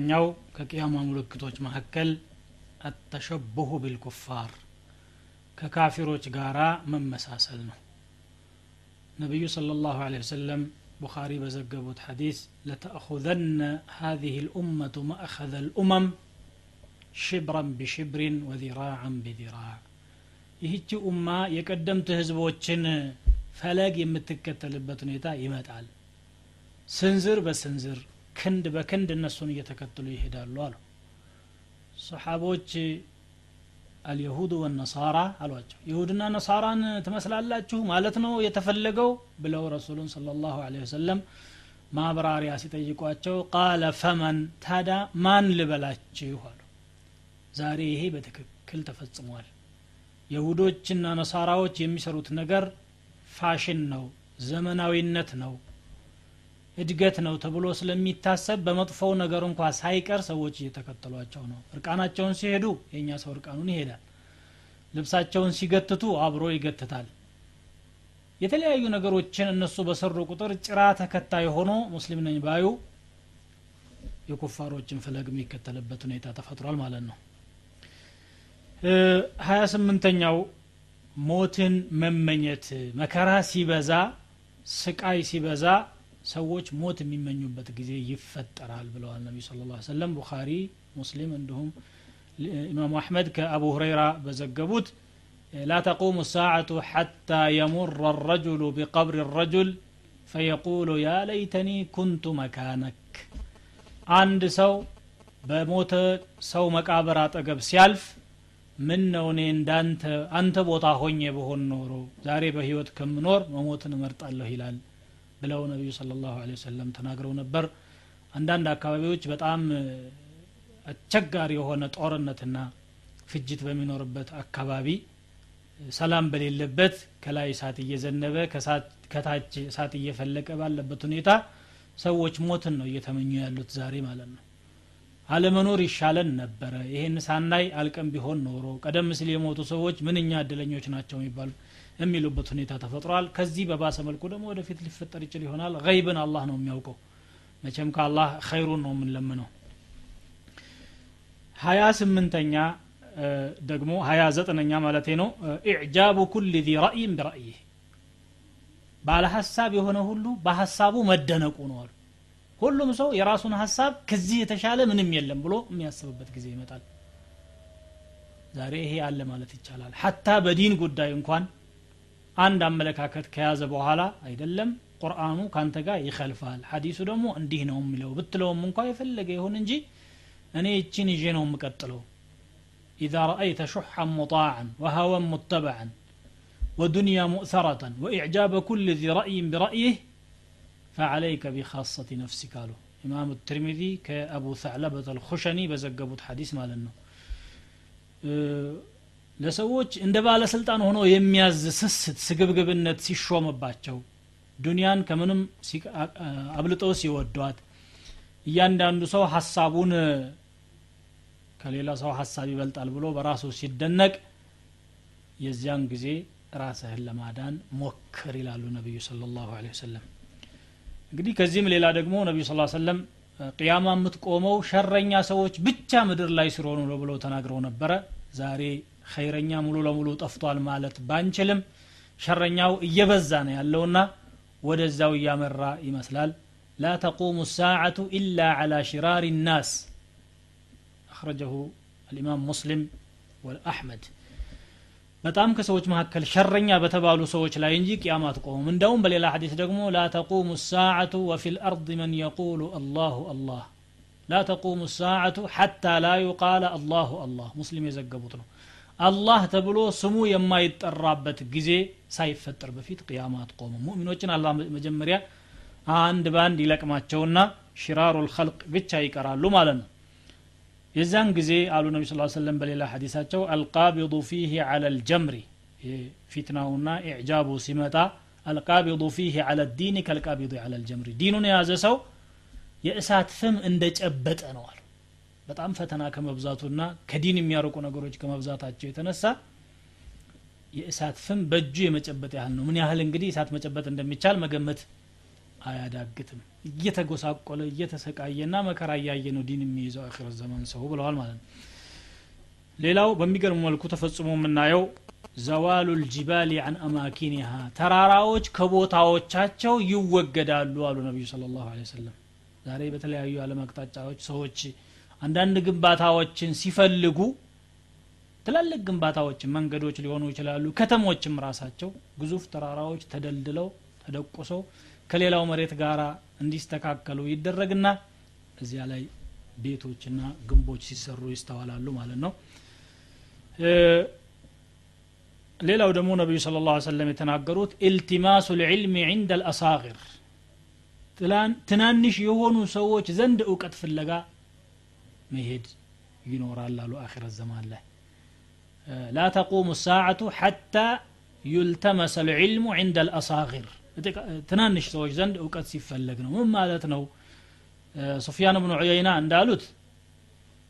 እኛው ከቅያማ ምልክቶች መካከል አተሸብሁ ቢልኩፋር ከካፊሮች ጋራ መመሳሰል ነው ነቢዩ صلى ላሁ عليه وسلم بخاري بزقبوت حديث لتأخذن هذه الأمة مأخذ الأمم ሽብረን ብሽብሪን ወዚራዓን ብዚራዕ ይህቺ ኡማ የቀደምት ህዝቦችን ፈለግ የምትከተልበት ሁኔታ ይመጣል ስንዝር በስንዝር ክንድ በክንድ እነሱን እየተከተሉ ይሄዳሉ አሉ። ሰሓቦች አልየሁድ ወነሳራ አሏቸው። ይሁድና ነሳራን ትመስላላችሁ ማለት ነው የተፈለገው ብለው ረሱሉን ስለ ላሁ ወሰለም ማብራሪያ ሲጠይቋቸው ቃለ ፈመን ታዳ ማን ልበላችሁ አሉ። ዛሬ ይሄ በትክክል ተፈጽሟል። የሁዶችና ነሳራዎች የሚሰሩት ነገር ፋሽን ነው ዘመናዊነት ነው እድገት ነው ተብሎ ስለሚታሰብ በመጥፎው ነገር እንኳ ሳይቀር ሰዎች እየተከተሏቸው ነው። እርቃናቸውን ሲሄዱ የእኛ ሰው እርቃኑን ይሄዳል። ልብሳቸውን ሲገትቱ አብሮ ይገትታል። የተለያዩ ነገሮችን እነሱ በሰሩ ቁጥር ጭራ ተከታይ ሆኖ ሙስሊም ነኝ ባዩ የኩፋሮችን ፈለግ የሚከተልበት ሁኔታ ተፈጥሯል ማለት ነው። ሀያ ስምንተኛው ሞትን መመኘት። መከራ ሲበዛ ስቃይ ሲበዛ ሰዎች ሞት የሚመኙበት ጊዜ ይፈጠራል ብለዋል ነቢዩ ስለ ላ ሰለም ቡኻሪ ሙስሊም እንዲሁም ኢማሙ አሕመድ ከአቡ ሁረይራ በዘገቡት ላ ተቁሙ ሰዓቱ ሐታ የሙረ ረጁሉ ቢቀብር ረጁል ፈየቁሉ ያ ለይተኒ ኩንቱ መካነክ። አንድ ሰው በሞተ ሰው መቃብር አጠገብ ሲያልፍ ምን ነው እኔ እንዳንተ አንተ ቦታ ሆኜ በሆን ኖሮ ዛሬ በህይወት ከምኖር መሞትን እመርጣለሁ ይላል። ብለው ነቢዩ ስለ ላሁ ወሰለም ተናግረው ነበር። አንዳንድ አካባቢዎች በጣም አስቸጋሪ የሆነ ጦርነትና ፍጅት በሚኖርበት አካባቢ ሰላም በሌለበት ከላይ እሳት እየዘነበ ከታች እሳት እየፈለቀ ባለበት ሁኔታ ሰዎች ሞትን ነው እየተመኙ ያሉት ዛሬ ማለት ነው። አለመኖር ይሻለን ነበረ። ይሄን ሳናይ አልቀም ቢሆን ኖሮ ቀደም ሲል የሞቱ ሰዎች ምንኛ እድለኞች ናቸው የሚባሉ የሚሉበት ሁኔታ ተፈጥሯል። ከዚህ በባሰ መልኩ ደግሞ ወደፊት ሊፈጠር ይችል ይሆናል። ገይብን አላህ ነው የሚያውቀው። መቼም ከአላህ ኸይሩን ነው የምንለምነው። ሀያ ስምንተኛ ደግሞ ሀያ ዘጠነኛ ማለት ነው። ኢዕጃቡ ኩል ዚ ረእይን ቢረእይህ። ባለ ሀሳብ የሆነ ሁሉ በሀሳቡ መደነቁ ነው አሉ። ሁሉም ሰው የራሱን ሀሳብ ከዚህ የተሻለ ምንም የለም ብሎ የሚያስብበት ጊዜ ይመጣል። ዛሬ ይሄ አለ ማለት ይቻላል። ሐታ በዲን ጉዳይ እንኳን አንድ አመለካከት ከያዘ በኋላ አይደለም ቁርአኑ ካንተ ጋር ይኸልፋል ሐዲሱ ደግሞ እንዲህ ነው የሚለው ብትለውም እንኳ የፈለገ ይሁን እንጂ እኔ እችን ይዤ ነው የምቀጥለው إذا رأيت شحا مطاعا وهوى متبعا ودنيا مؤثرة وإعجاب كل ذي رأي برأيه فعليك بخاصة نفسك قالوا إمام الترمذي كأبو ثعلبة الخشني بزقبوت حديث مالنا ለሰዎች እንደ ባለስልጣን ሆኖ የሚያዝ ስስት ስግብግብነት ሲሾምባቸው ዱንያን ከምንም አብልጠው ሲወዷት እያንዳንዱ ሰው ሀሳቡን ከሌላ ሰው ሀሳብ ይበልጣል ብሎ በራሱ ሲደነቅ የዚያን ጊዜ ራስህን ለማዳን ሞክር ይላሉ ነቢዩ ስለ ላሁ ወሰለም። እንግዲህ ከዚህም ሌላ ደግሞ ነቢዩ ስ ሰለም ቅያማ የምትቆመው ሸረኛ ሰዎች ብቻ ምድር ላይ ሲሆኑ ነው ብለው ተናግረው ነበረ። ዛሬ ኸይረኛ ሙሉ ለሙሉ ጠፍቷል ማለት ባንችልም ሸረኛው እየበዛ ነው ያለውና ወደዛው እያመራ ይመስላል። ላ ተቁሙ ሳዓቱ ኢላ ዓላ ሽራር ናስ። አክረጀሁ አልኢማም ሙስሊም ወልአሕመድ። በጣም ከሰዎች መካከል ሸረኛ በተባሉ ሰዎች ላይ እንጂ ቅያማ አትቆሙም። እንደውም በሌላ ሐዲስ ደግሞ ላ ተቁሙ ሳዓቱ ወፊ ልአርድ መን የቁሉ አላሁ አላህ። ላ ተቁሙ ሳዓቱ ሐታ ላ ዩቃለ አላሁ አላህ። ሙስሊም የዘገቡት ነው አላህ ተብሎ ስሙ የማይጠራበት ጊዜ ሳይፈጠር በፊት ቅያማ አትቆሙም ሙእሚኖችን አላህ መጀመሪያ አንድ በአንድ ይለቅማቸውና ሽራሩ ልከልቅ ብቻ ይቀራሉ ማለት ነው የዛን ጊዜ አሉ ነቢ ስ ሰለም በሌላ ሐዲሳቸው አልቃቢዱ ፊህ አላ ልጀምሪ ፊትናውና ኢዕጃቡ ሲመጣ አልቃቢዱ ፊህ አላ ዲን ከልቃቢዱ አላ ልጀምሪ ዲኑን የያዘ ሰው የእሳት ፍም እንደ ጨበጠ ነው አሉ በጣም ፈተና ከመብዛቱና ከዲን የሚያርቁ ነገሮች ከመብዛታቸው የተነሳ የእሳት ፍም በእጁ የመጨበጥ ያህል ነው። ምን ያህል እንግዲህ እሳት መጨበጥ እንደሚቻል መገመት አያዳግትም። እየተጎሳቆለ እየተሰቃየና መከራ እያየ ነው ዲን የሚይዘው አኺረት ዘመን ሰው ብለዋል ማለት ነው። ሌላው በሚገርም መልኩ ተፈጽሞ የምናየው ዘዋሉ ልጅባሊ አን አማኪኒሃ ተራራዎች ከቦታዎቻቸው ይወገዳሉ አሉ ነቢዩ ስለ ላሁ ዛሬ በተለያዩ የዓለም አቅጣጫዎች ሰዎች አንዳንድ ግንባታዎችን ሲፈልጉ ትላልቅ ግንባታዎችን መንገዶች ሊሆኑ ይችላሉ ከተሞችም ራሳቸው ግዙፍ ተራራዎች ተደልድለው ተደቁሰው ከሌላው መሬት ጋር እንዲስተካከሉ ይደረግና እዚያ ላይ ቤቶችና ግንቦች ሲሰሩ ይስተዋላሉ ማለት ነው። ሌላው ደግሞ ነቢዩ ስለ ላ ሰለም የተናገሩት ኢልቲማሱ ልዕልም ዕንደ ልአሳግር ትናንሽ የሆኑ ሰዎች ዘንድ እውቀት ፍለጋ መሄድ ይኖራል አሉ አኺረት ዘማን ላይ። ላ ተቁሙ ሳዓቱ ሐታ ዩልተመሰ ልዕልሙ ዕንደ ልአሳግር ትናንሽ ሰዎች ዘንድ እውቀት ሲፈለግ ነው። ምን ማለት ነው? ሱፊያን ብኑ ዑየይና እንዳሉት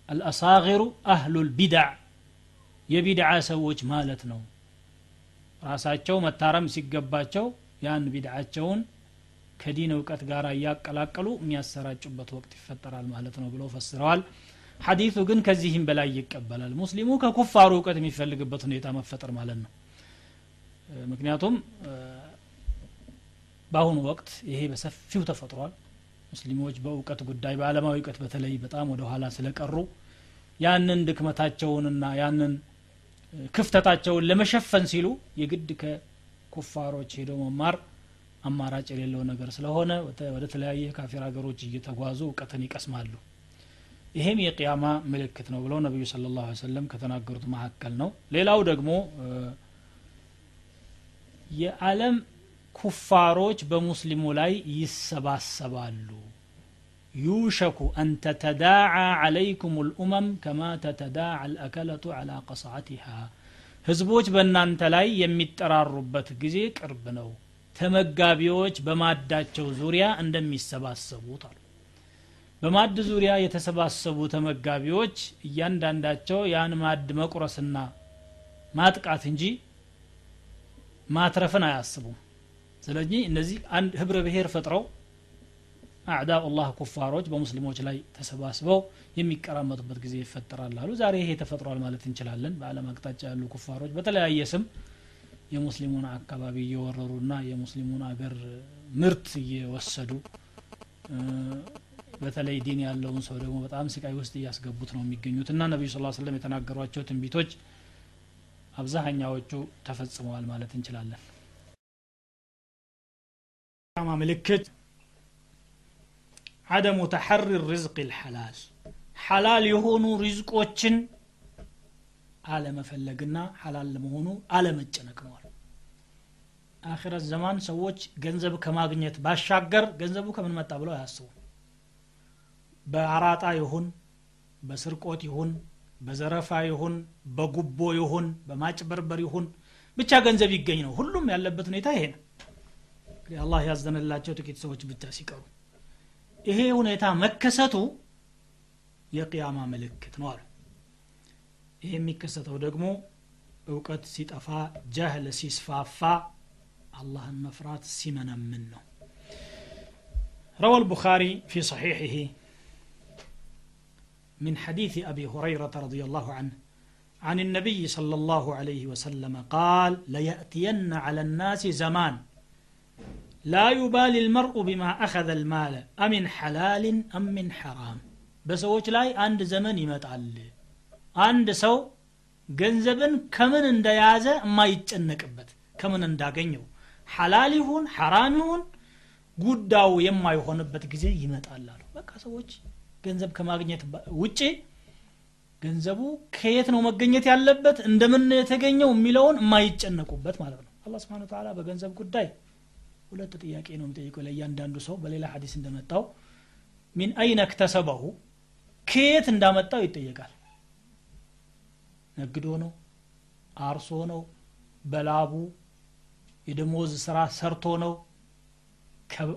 አልአሳግሩ አህሉ ልቢድዕ የቢድዓ ሰዎች ማለት ነው። ራሳቸው መታረም ሲገባቸው ያን ቢድዓቸውን ከዲን እውቀት ጋር እያቀላቀሉ የሚያሰራጩበት ወቅት ይፈጠራል ማለት ነው ብለው ፈስረዋል። ሐዲቱ ግን ከዚህም በላይ ይቀበላል። ሙስሊሙ ከኩፋሩ እውቀት የሚፈልግበት ሁኔታ መፈጠር ማለት ነው። ምክንያቱም በአሁኑ ወቅት ይሄ በሰፊው ተፈጥሯል። ሙስሊሞች በእውቀት ጉዳይ በዓለማዊ እውቀት በተለይ በጣም ወደ ኋላ ስለቀሩ ያንን ድክመታቸውንና ያንን ክፍተታቸውን ለመሸፈን ሲሉ የግድ ከኩፋሮች ሄደው መማር አማራጭ የሌለው ነገር ስለሆነ ወደ ተለያየ ካፊር ሀገሮች እየተጓዙ እውቀትን ይቀስማሉ። ይሄም የቅያማ ምልክት ነው ብለው ነቢዩ ስለ ላሁ ሰለም ከተናገሩት መካከል ነው። ሌላው ደግሞ የዓለም ኩፋሮች በሙስሊሙ ላይ ይሰባሰባሉ። ዩሸኩ አን ተተዳዓ ዓለይኩም ልኡመም ከማ ተተዳዓ አልአከለቱ ዓላ ቀስዓቲሃ። ህዝቦች በእናንተ ላይ የሚጠራሩበት ጊዜ ቅርብ ነው ተመጋቢዎች በማዳቸው ዙሪያ እንደሚሰባሰቡት አሉ። በማድ ዙሪያ የተሰባሰቡ ተመጋቢዎች እያንዳንዳቸው ያን ማድ መቁረስና ማጥቃት እንጂ ማትረፍን አያስቡም። ስለዚህ እነዚህ አንድ ህብረ ብሔር ፈጥረው አዕዳኡ ላህ ኩፋሮች በሙስሊሞች ላይ ተሰባስበው የሚቀራመጡበት ጊዜ ይፈጠራል አሉ። ዛሬ ይሄ ተፈጥሯል ማለት እንችላለን። በአለም አቅጣጫ ያሉ ኩፋሮች በተለያየ ስም የሙስሊሙን አካባቢ እየወረሩና የሙስሊሙን አገር ምርት እየወሰዱ በተለይ ዲን ያለውን ሰው ደግሞ በጣም ስቃይ ውስጥ እያስገቡት ነው የሚገኙት። እና ነቢዩ ስ ስለም የተናገሯቸው ትንቢቶች አብዛኛዎቹ ተፈጽመዋል ማለት እንችላለን። ማ ምልክት አደሙ ተሐሪ ርዝቅ ልሐላል ሐላል የሆኑ ሪዝቆችን አለመፈለግና ሐላል ለመሆኑ አለመጨነቅ ነዋል አኺረት ዘማን ሰዎች ገንዘብ ከማግኘት ባሻገር ገንዘቡ ከምን መጣ ብለው አያስቡ በአራጣ ይሁን በስርቆት ይሁን በዘረፋ ይሁን በጉቦ ይሁን በማጭበርበር ይሁን ብቻ ገንዘብ ይገኝ ነው። ሁሉም ያለበት ሁኔታ ይሄ ነው። አላህ ያዘነላቸው ጥቂት ሰዎች ብቻ ሲቀሩ ይሄ ሁኔታ መከሰቱ የቅያማ ምልክት ነው አሉ ይሄ የሚከሰተው ደግሞ እውቀት ሲጠፋ ጀህል ሲስፋፋ አላህን መፍራት ሲመነምን ነው روى البخاري في صحيحه من حديث أبي هريرة رضي الله عنه عن النبي صلى الله عليه وسلم قال ليأتين على الناس زمان لا يبالي المرء بما أخذ المال أمن حلال أم من حرام በሰዎች ላይ አንድ ዘመን ይመጣል አንድ ሰው ገንዘብን ከምን እንደያዘ የማይጨነቅበት ከምን እንዳገኘው። ሐላል ይሁን ሐራም ይሁን ጉዳዩ የማይሆንበት ጊዜ ይመጣል አሉ። በቃ ሰዎች ገንዘብ ከማግኘት ውጭ ገንዘቡ ከየት ነው መገኘት ያለበት እንደምን የተገኘው የሚለውን የማይጨነቁበት ማለት ነው። አላ ስብን ተላ በገንዘብ ጉዳይ ሁለት ጥያቄ ነው የሚጠይቀው ለእያንዳንዱ ሰው። በሌላ ሀዲስ እንደመጣው ሚን አይነ ክተሰበሁ ከየት እንዳመጣው ይጠየቃል ነግዶ ነው? አርሶ ነው? በላቡ የደሞዝ ስራ ሰርቶ ነው?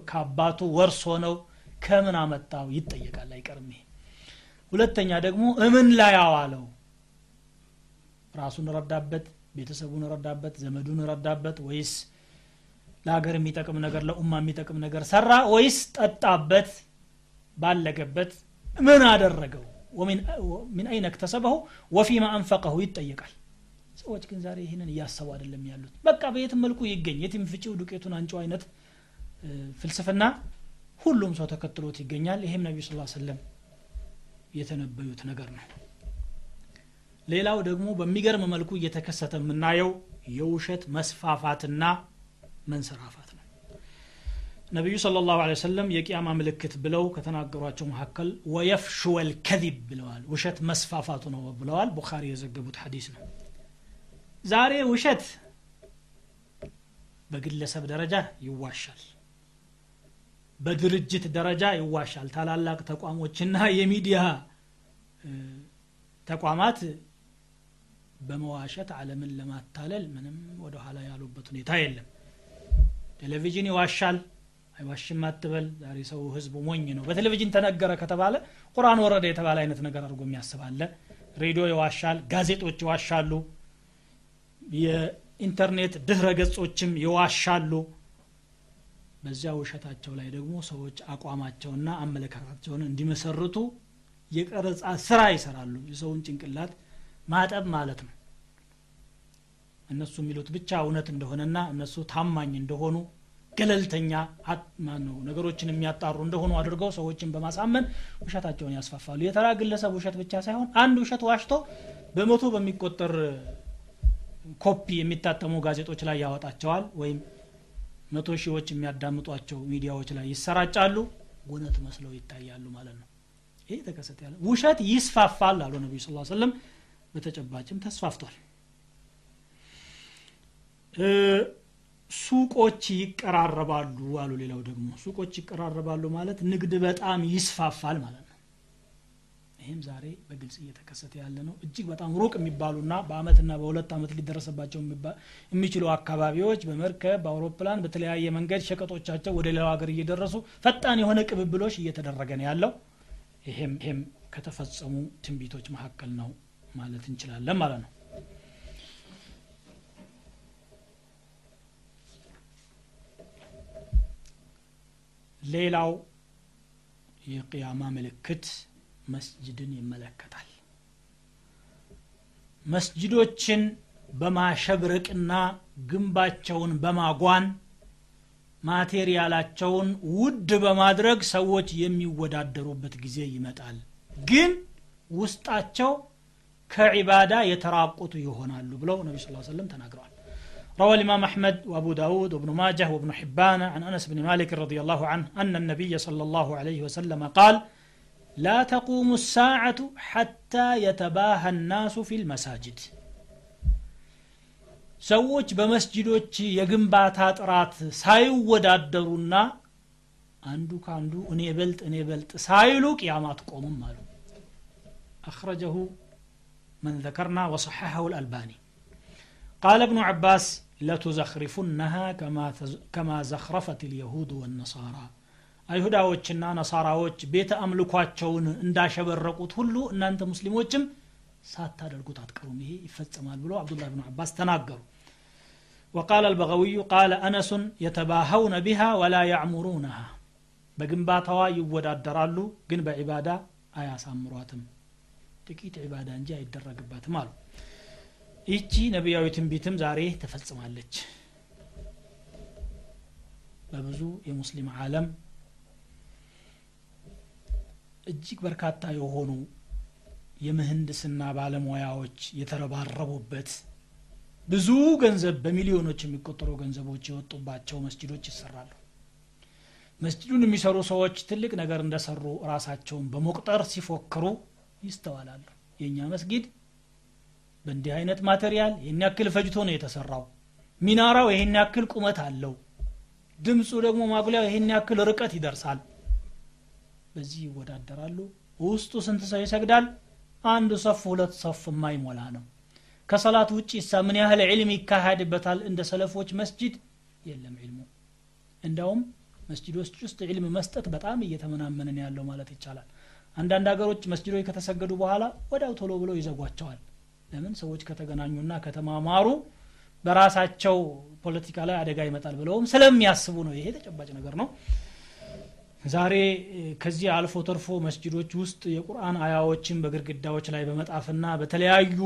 ከአባቱ ወርሶ ነው? ከምን አመጣው? ይጠየቃል። አይቀርም ይሄ። ሁለተኛ ደግሞ እምን ላይ አዋለው? ራሱን ረዳበት? ቤተሰቡን ረዳበት? ዘመዱን ረዳበት? ወይስ ለሀገር የሚጠቅም ነገር ለኡማ የሚጠቅም ነገር ሰራ? ወይስ ጠጣበት? ባለገበት ምን አደረገው ሚን አይነ እክተሰበሁ ወፊማ አንፈቀሁ ይጠየቃል። ሰዎች ግን ዛሬ ይህንን እያሰቡ አይደለም ያሉት። በቃ በየትም መልኩ ይገኝ የቲም ፍጪው ዱቄቱን አንጨው አይነት ፍልስፍና ሁሉም ሰው ተከትሎት ይገኛል። ይሄም ነቢዩ ስ ሰለም የተነበዩት ነገር ነው። ሌላው ደግሞ በሚገርም መልኩ እየተከሰተ የምናየው የውሸት መስፋፋትና መንሰራፋት ነቢዩ ስለ ላሁ ሰለም የቅያማ ምልክት ብለው ከተናገሯቸው መካከል ወየፍሹ ወልከዚብ ብለዋል። ውሸት መስፋፋቱ ነው ብለዋል። ቡኻሪ የዘገቡት ሐዲስ ነው። ዛሬ ውሸት በግለሰብ ደረጃ ይዋሻል በድርጅት ደረጃ ይዋሻል። ታላላቅ ተቋሞችና የሚዲያ ተቋማት በመዋሸት አለምን ለማታለል ምንም ወደ ኋላ ያሉበት ሁኔታ የለም። ቴሌቪዥን ይዋሻል አይዋሽም አትበል። ዛሬ ሰው ህዝቡ ሞኝ ነው። በቴሌቪዥን ተነገረ ከተባለ ቁርአን ወረደ የተባለ አይነት ነገር አድርጎ የሚያስባለ ሬዲዮ ይዋሻል ጋዜጦች ይዋሻሉ የኢንተርኔት ድህረ ገጾችም ይዋሻሉ። በዚያ ውሸታቸው ላይ ደግሞ ሰዎች አቋማቸውና አመለካከታቸውን እንዲመሰርቱ የቀረጻ ስራ ይሰራሉ። የሰውን ጭንቅላት ማጠብ ማለት ነው። እነሱ የሚሉት ብቻ እውነት እንደሆነና እነሱ ታማኝ እንደሆኑ ገለልተኛ ነው ነገሮችን የሚያጣሩ እንደሆኑ አድርገው ሰዎችን በማሳመን ውሸታቸውን ያስፋፋሉ። የተራ ግለሰብ ውሸት ብቻ ሳይሆን አንድ ውሸት ዋሽቶ በመቶ በሚቆጠር ኮፒ የሚታተሙ ጋዜጦች ላይ ያወጣቸዋል ወይም መቶ ሺዎች የሚያዳምጧቸው ሚዲያዎች ላይ ይሰራጫሉ። እውነት መስለው ይታያሉ ማለት ነው። ይህ ተከሰተ ያለ ውሸት ይስፋፋል አሉ ነቢዩ ስ ሰለም በተጨባጭም ተስፋፍቷል ሱቆች ይቀራረባሉ አሉ። ሌላው ደግሞ ሱቆች ይቀራረባሉ ማለት ንግድ በጣም ይስፋፋል ማለት ነው። ይህም ዛሬ በግልጽ እየተከሰተ ያለ ነው። እጅግ በጣም ሩቅ የሚባሉና በአመትና በሁለት ዓመት ሊደረሰባቸው የሚችሉ አካባቢዎች በመርከብ በአውሮፕላን በተለያየ መንገድ ሸቀጦቻቸው ወደ ሌላው ሀገር እየደረሱ ፈጣን የሆነ ቅብብሎች እየተደረገ ነው ያለው። ይሄም ከተፈጸሙ ትንቢቶች መካከል ነው ማለት እንችላለን ማለት ነው ሌላው የቅያማ ምልክት መስጅድን ይመለከታል። መስጅዶችን በማሸብረቅና ግንባቸውን በማጓን ማቴሪያላቸውን ውድ በማድረግ ሰዎች የሚወዳደሩበት ጊዜ ይመጣል። ግን ውስጣቸው ከዒባዳ የተራቁቱ ይሆናሉ ብለው ነቢ ስ ሰለም ተናግረዋል روى الإمام أحمد وأبو داود وابن ماجه وابن حبان عن أنس بن مالك رضي الله عنه أن النبي صلى الله عليه وسلم قال لا تقوم الساعة حتى يتباهى الناس في المساجد. ሰዎች በመስጅዶች የግንባታ ጥራት ሳይወዳደሩና አንዱ ከአንዱ እኔ በልጥ እኔ በልጥ ሳይሉ ቅያማ አትቆሙም አሉ። አክረጀሁ መን ዘከርና ወሰሐሐው الألباني ቃለ እብኑ عباس لتزخرفنها كما كما زخرفت اليهود والنصارى አይሁዳዎችና ነሳራዎች ቤተ አምልኳቸውን እንዳሸበረቁት ሁሉ እናንተ ሙስሊሞችም ሳታደርጉት አትቀሩም ይሄ ይፈጸማል ብሎ አብዱላህ ብን አባስ ተናገሩ وقال البغوي قال أنس يتباهون بها ولا يعمرونها በግንባታዋ ይወዳደራሉ ግን በዒባዳ አያሳምሯትም ጥቂት ዒባዳ እንጂ አይደረግባትም አሉ ይቺ ነቢያዊ ትንቢትም ዛሬ ተፈጽማለች። በብዙ የሙስሊም ዓለም እጅግ በርካታ የሆኑ የምህንድስና ባለሙያዎች የተረባረቡበት ብዙ ገንዘብ በሚሊዮኖች የሚቆጠሩ ገንዘቦች የወጡባቸው መስጅዶች ይሰራሉ። መስጅዱን የሚሰሩ ሰዎች ትልቅ ነገር እንደሰሩ ራሳቸውን በመቁጠር ሲፎክሩ ይስተዋላሉ። የእኛ መስጊድ በእንዲህ አይነት ማቴሪያል ይህን ያክል ፈጅቶ ነው የተሰራው። ሚናራው ይህን ያክል ቁመት አለው። ድምፁ ደግሞ ማጉሊያው ይህን ያክል ርቀት ይደርሳል። በዚህ ይወዳደራሉ። ውስጡ ስንት ሰው ይሰግዳል? አንድ ሰፍ ሁለት ሰፍ የማይሞላ ነው። ከሰላት ውጭ ሳ ምን ያህል ዕልም ይካሄድበታል? እንደ ሰለፎች መስጅድ የለም ዕልሙ እንዳውም መስጅዶች ውስጥ ዕልም መስጠት በጣም እየተመናመንን ያለው ማለት ይቻላል። አንዳንድ ሀገሮች መስጅዶች ከተሰገዱ በኋላ ወዲያው ቶሎ ብለው ይዘጓቸዋል ለምን ሰዎች ከተገናኙና ከተማማሩ በራሳቸው ፖለቲካ ላይ አደጋ ይመጣል ብለውም ስለሚያስቡ ነው። ይሄ ተጨባጭ ነገር ነው። ዛሬ ከዚህ አልፎ ተርፎ መስጅዶች ውስጥ የቁርአን አያዎችን በግድግዳዎች ላይ በመጣፍና በተለያዩ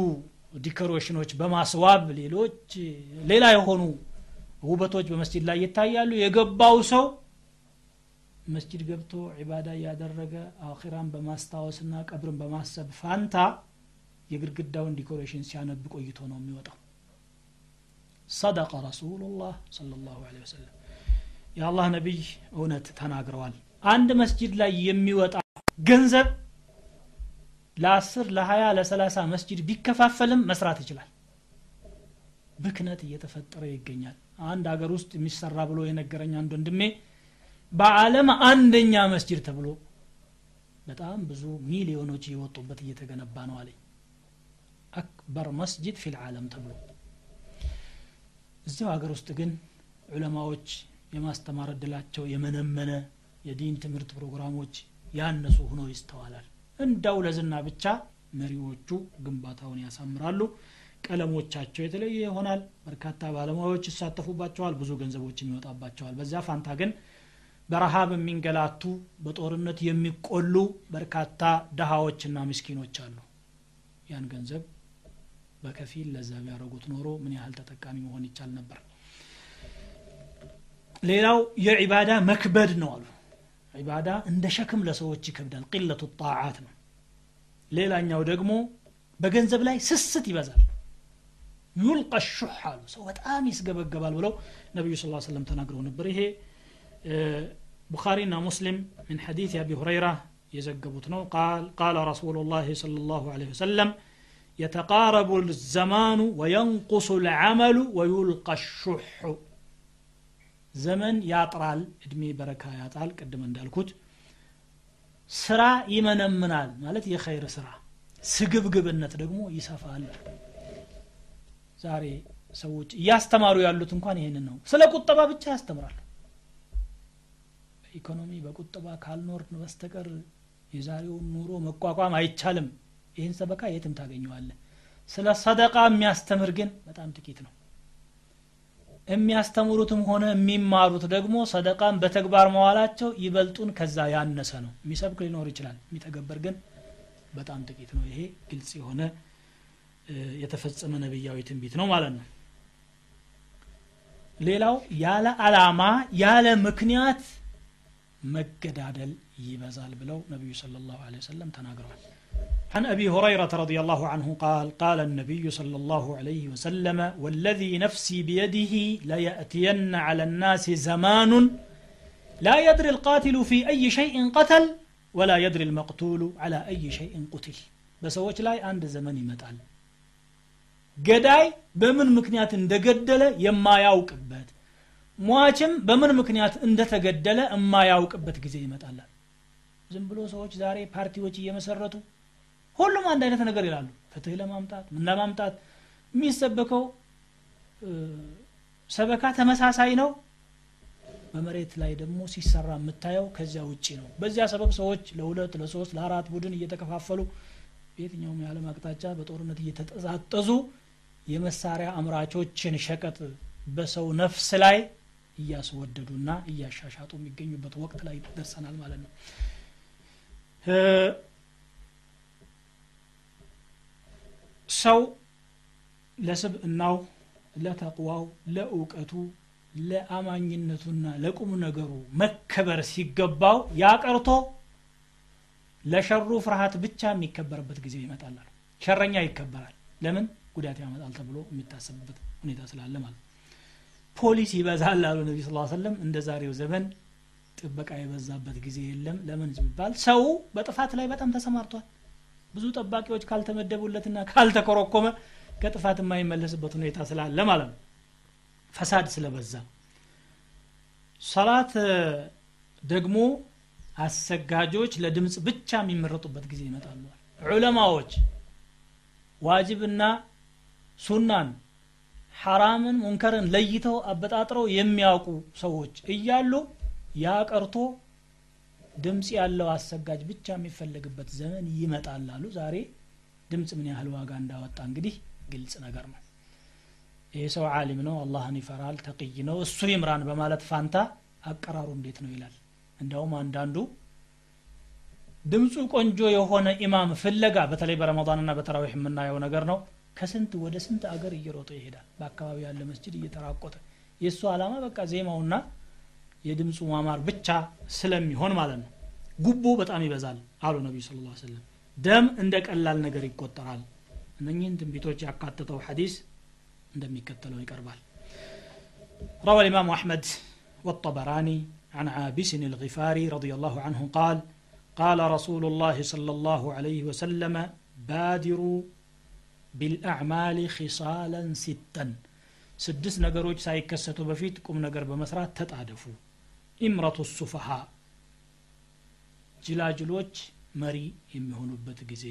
ዲኮሬሽኖች በማስዋብ ሌሎች ሌላ የሆኑ ውበቶች በመስጅድ ላይ ይታያሉ። የገባው ሰው መስጅድ ገብቶ ዒባዳ እያደረገ አኺራን በማስታወስና ቀብርን በማሰብ ፋንታ የግድግዳውን decoration ሲያነብ ቆይቶ ነው የሚወጣው። صدق رسول الله صلى الله عليه وسلم። የአላህ ነቢይ እውነት ተናግረዋል። አንድ መስጅድ ላይ የሚወጣ ገንዘብ ለአስር ለሀያ ለሰላሳ መስጅድ ቢከፋፈልም መስራት ይችላል። ብክነት እየተፈጠረ ይገኛል። አንድ ሀገር ውስጥ የሚሰራ ብሎ የነገረኝ አንድ ወንድሜ በአለም አንደኛ መስጅድ ተብሎ በጣም ብዙ ሚሊዮኖች እየወጡበት እየተገነባ ነው አለኝ አክበር መስጅድ ፊ ልዓለም ተብሎ። እዚያው ሀገር ውስጥ ግን ዑለማዎች የማስተማር እድላቸው የመነመነ የዲን ትምህርት ፕሮግራሞች ያነሱ ሆኖ ይስተዋላል። እንዳው ለዝና ብቻ መሪዎቹ ግንባታውን ያሳምራሉ። ቀለሞቻቸው የተለየ ይሆናል። በርካታ ባለሙያዎች ይሳተፉባቸዋል። ብዙ ገንዘቦችም ይወጣባቸዋል። በዚያ ፋንታ ግን በረሃብ የሚንገላቱ በጦርነት የሚቆሉ በርካታ ድሃዎችና ምስኪኖች አሉ። ያን ገንዘብ በከፊል ለዛ ቢያደረጉት ኖሮ ምን ያህል ተጠቃሚ መሆን ይቻል ነበር? ሌላው የዒባዳ መክበድ ነው አሉ። ዒባዳ እንደ ሸክም ለሰዎች ይከብዳል ቂለቱ ጣዓት ነው። ሌላኛው ደግሞ በገንዘብ ላይ ስስት ይበዛል። ዩልቀ ሹሕ አሉ ሰው በጣም ይስገበገባል ብለው ነቢዩ ስ ሰለም ተናግረው ነበር። ይሄ ቡኻሪና ሙስሊም ምን ሐዲት አቢ ሁረይራ የዘገቡት ነው። ቃለ ረሱሉ ላህ صለ ላሁ ለ ወሰለም يتقارب الزمان وينقص العمل ويلقى الشح ዘመን ያጥራል እድሜ በረካ ያጣል ቅድም እንዳልኩት ስራ ይመነምናል ማለት የኸይር ስራ ስግብግብነት ደግሞ ይሰፋል ዛሬ ሰዎች እያስተማሩ ያሉት እንኳን ይህንን ነው ስለ ቁጠባ ብቻ ያስተምራሉ በኢኮኖሚ በቁጠባ ካልኖርን በስተቀር የዛሬውን ኑሮ መቋቋም አይቻልም ይህን ሰበካ የትም ታገኘዋለ ስለ ሰደቃ የሚያስተምር ግን በጣም ጥቂት ነው። የሚያስተምሩትም ሆነ የሚማሩት ደግሞ ሰደቃን በተግባር መዋላቸው ይበልጡን ከዛ ያነሰ ነው። የሚሰብክ ሊኖር ይችላል። የሚተገበር ግን በጣም ጥቂት ነው። ይሄ ግልጽ የሆነ የተፈጸመ ነብያዊ ትንቢት ነው ማለት ነው። ሌላው ያለ አላማ ያለ ምክንያት መገዳደል ይበዛል ብለው ነቢዩ ስለ ላሁ ወሰለም ተናግረዋል። عن أبي هريرة رضي الله عنه قال قال النبي صلى الله عليه وسلم والذي نفسي بيده ليأتين على الناس زمان لا يدري القاتل في أي شيء قتل ولا يدري المقتول على أي شيء قتل. بس لا عند زمن متعلم جداي بمن مكنيات اندقدل يما ياوك بات مواجم بمن مكنيات اندتقدل اما ياوك بات قزي متعلم زنبلو سوش داري بارتي وجي يمسرتو ሁሉም አንድ አይነት ነገር ይላሉ። ፍትህ ለማምጣት ምን ለማምጣት? የሚሰበከው ሰበካ ተመሳሳይ ነው። በመሬት ላይ ደግሞ ሲሰራ የምታየው ከዚያ ውጭ ነው። በዚያ ሰበብ ሰዎች ለሁለት ለሶስት ለአራት ቡድን እየተከፋፈሉ በየትኛውም የዓለም አቅጣጫ በጦርነት እየተጠዛጠዙ የመሳሪያ አምራቾችን ሸቀጥ በሰው ነፍስ ላይ እያስወደዱና እያሻሻጡ የሚገኙበት ወቅት ላይ ደርሰናል ማለት ነው ሰው ለስብእናው ለተቅዋው ለእውቀቱ ለአማኝነቱና ለቁም ነገሩ መከበር ሲገባው ያቀርቶ ለሸሩ ፍርሃት ብቻ የሚከበርበት ጊዜ ይመጣል ሸረኛ ይከበራል። ለምን? ጉዳት ያመጣል ተብሎ የሚታሰብበት ሁኔታ ስላለ ማለት ፖሊስ ይበዛል አሉ ነቢ ስ ሰለም እንደ ዛሬው ዘመን ጥበቃ የበዛበት ጊዜ የለም። ለምን ቢባል ሰው በጥፋት ላይ በጣም ተሰማርቷል ብዙ ጠባቂዎች ካልተመደቡለትና ካልተኮረኮመ ከጥፋት የማይመለስበት ሁኔታ ስላለ ማለት ነው። ፈሳድ ስለበዛ። ሰላት ደግሞ አሰጋጆች ለድምፅ ብቻ የሚመረጡበት ጊዜ ይመጣሉ። ዑለማዎች ዋጅብና ሱናን ሐራምን ሙንከርን ለይተው አበጣጥረው የሚያውቁ ሰዎች እያሉ ያ ቀርቶ ድምፅ ያለው አሰጋጅ ብቻ የሚፈለግበት ዘመን ይመጣል አሉ። ዛሬ ድምፅ ምን ያህል ዋጋ እንዳወጣ እንግዲህ ግልጽ ነገር ነው። ይህ ሰው ዓሊም ነው አላህን ይፈራል ተቅይ ነው እሱ ይምራን በማለት ፋንታ አቀራሩ እንዴት ነው ይላል። እንዲያውም አንዳንዱ ድምፁ ቆንጆ የሆነ ኢማም ፍለጋ በተለይ በረመዳንና በተራዊሕ የምናየው ነገር ነው። ከስንት ወደ ስንት አገር እየሮጠ ይሄዳል? በአካባቢ ያለ መስጅድ እየተራቆተ የእሱ አላማ በቃ ዜማውና የድምፁ ማማር ብቻ ስለሚሆን ማለት ነው ጉቦ በጣም ይበዛል አሉ ነቢዩ ስለ ላ ሰለም ደም እንደ ቀላል ነገር ይቆጠራል እነኚህን ትንቢቶች ያካተተው ሐዲስ እንደሚከተለው ይቀርባል روى الإمام أحمد والطبراني عن عابس الغفاري رضي الله عنه قال قال رسول الله صلى الله عليه وسلم بادروا بالأعمال خصالا ستا سدس نقروج سايكستو بفيت كم نقر بمسرات تتعدفوا ኢምረቱ ሱፈሃ ጅላጅሎች መሪ የሚሆኑበት ጊዜ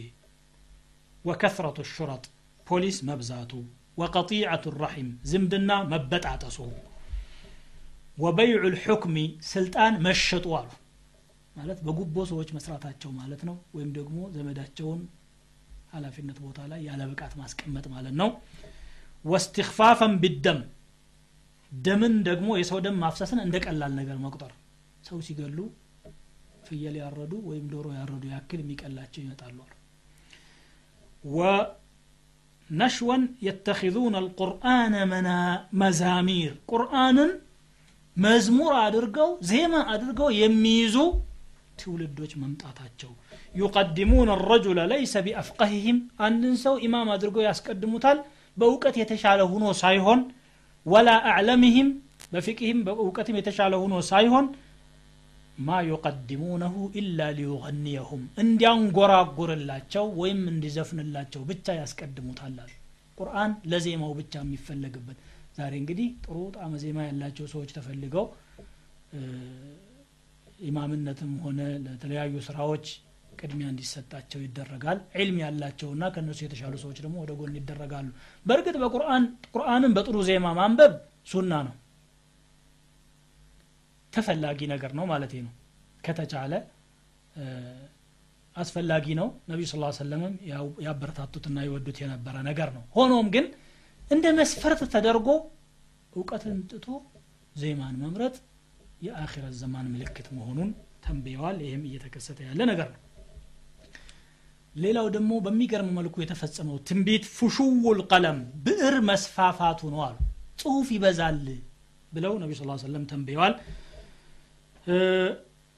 ወከስረቱ ሹረጥ ፖሊስ መብዛቱ ወቀጢዐቱ ረሒም ዝምድና መበጣጠሱ ወበይዑ ልሑክሚ ስልጣን መሸጡ አሉ ማለት በጉቦ ሰዎች መስራታቸው ማለት ነው ወይም ደግሞ ዘመዳቸውን ሀላፊነት ቦታ ላይ ያለ ብቃት ማስቀመጥ ማለት ነው ወስትክፋፈን ቢደም ደምን ደግሞ የሰው ደም ማፍሰስን እንደ ቀላል ነገር መቁጠር። ሰው ሲገሉ ፍየል ያረዱ ወይም ዶሮ ያረዱ ያክል የሚቀላቸው ይመጣሉ አሉ። ወነሽወን የተኪዙነ አልቁርአነ መዛሚር። ቁርአንን መዝሙር አድርገው ዜማ አድርገው የሚይዙ ትውልዶች መምጣታቸው። ዩቀድሙን ረጁለ ለይሰ ቢአፍቀህህም አንድን ሰው ኢማም አድርገው ያስቀድሙታል። በእውቀት የተሻለ ሁኖ ሳይሆን ወላ አዕለምህም በፊቅህም በእውቀትም የተሻለ ሁኖ ሳይሆን ማ ዩቀድሙነሁ ኢላ ሊዩገኒየሁም እንዲያንጎራጉርላቸው ወይም እንዲዘፍንላቸው ብቻ ያስቀድሙታል አሉ ቁርአን ለዜማው ብቻ የሚፈለግበት ዛሬ እንግዲህ ጥሩ ጣመ ዜማ ያላቸው ሰዎች ተፈልገው ኢማምነትም ሆነ ለተለያዩ ስራዎች ቅድሚያ እንዲሰጣቸው ይደረጋል። ዒልም ያላቸውና ከእነሱ የተሻሉ ሰዎች ደግሞ ወደ ጎን ይደረጋሉ። በእርግጥ በቁርአን ቁርአንን በጥሩ ዜማ ማንበብ ሱና ነው። ተፈላጊ ነገር ነው ማለት ነው። ከተቻለ አስፈላጊ ነው። ነቢዩ ስ ሰለምም ያበረታቱትና ይወዱት የነበረ ነገር ነው። ሆኖም ግን እንደ መስፈርት ተደርጎ እውቀትን ጥቶ ዜማን መምረጥ የአኺረት ዘማን ምልክት መሆኑን ተንብየዋል። ይህም እየተከሰተ ያለ ነገር ነው ሌላው ደግሞ በሚገርም መልኩ የተፈጸመው ትንቢት ፉሹውል ቀለም ብዕር መስፋፋቱ ነው አሉ ጽሁፍ ይበዛል ብለው ነቢ ስ ሰለም ተንብየዋል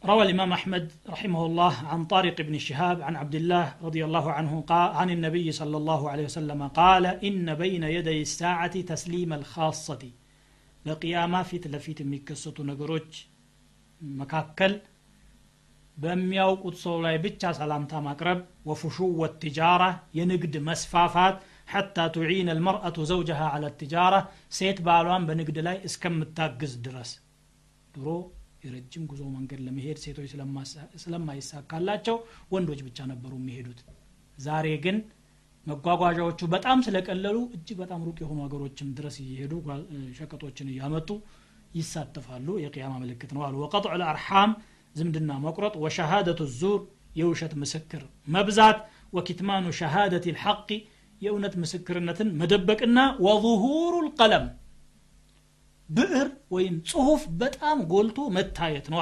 روى الإمام أحمد رحمه الله عن طارق بن شهاب عن عبد الله رضي الله عنه قال عن النبي صلى الله عليه وسلم قال إن بين يدي الساعة تسليم الخاصة لقيامة في تلفيت ميكسة نقروج مكاكل በሚያውቁት ሰው ላይ ብቻ ሰላምታ ማቅረብ ወፍሹው ወትጃራ የንግድ መስፋፋት ሐታ ቱዒን አልመርአቱ ዘውጀሃ አለ ትጃራ ሴት ባሏን በንግድ ላይ እስከምታግዝ ድረስ። ድሮ የረጅም ጉዞ መንገድ ለመሄድ ሴቶች ስለማይሳካላቸው ወንዶች ብቻ ነበሩ የሚሄዱት። ዛሬ ግን መጓጓዣዎቹ በጣም ስለቀለሉ እጅግ በጣም ሩቅ የሆኑ ሀገሮችም ድረስ እየሄዱ ሸቀጦችን እያመጡ ይሳተፋሉ። የቅያማ ምልክት ነው አሉ። ወቀጥዑ ልአርሓም ዝምድና መቁረጥ ወሸሃደቱ ዙር የውሸት ምስክር መብዛት ወኪትማኑ ሸሃደት ልሐቂ የእውነት ምስክርነትን መደበቅና ወظሁሩ ልቀለም ብዕር ወይም ጽሁፍ በጣም ጎልቶ መታየት ነው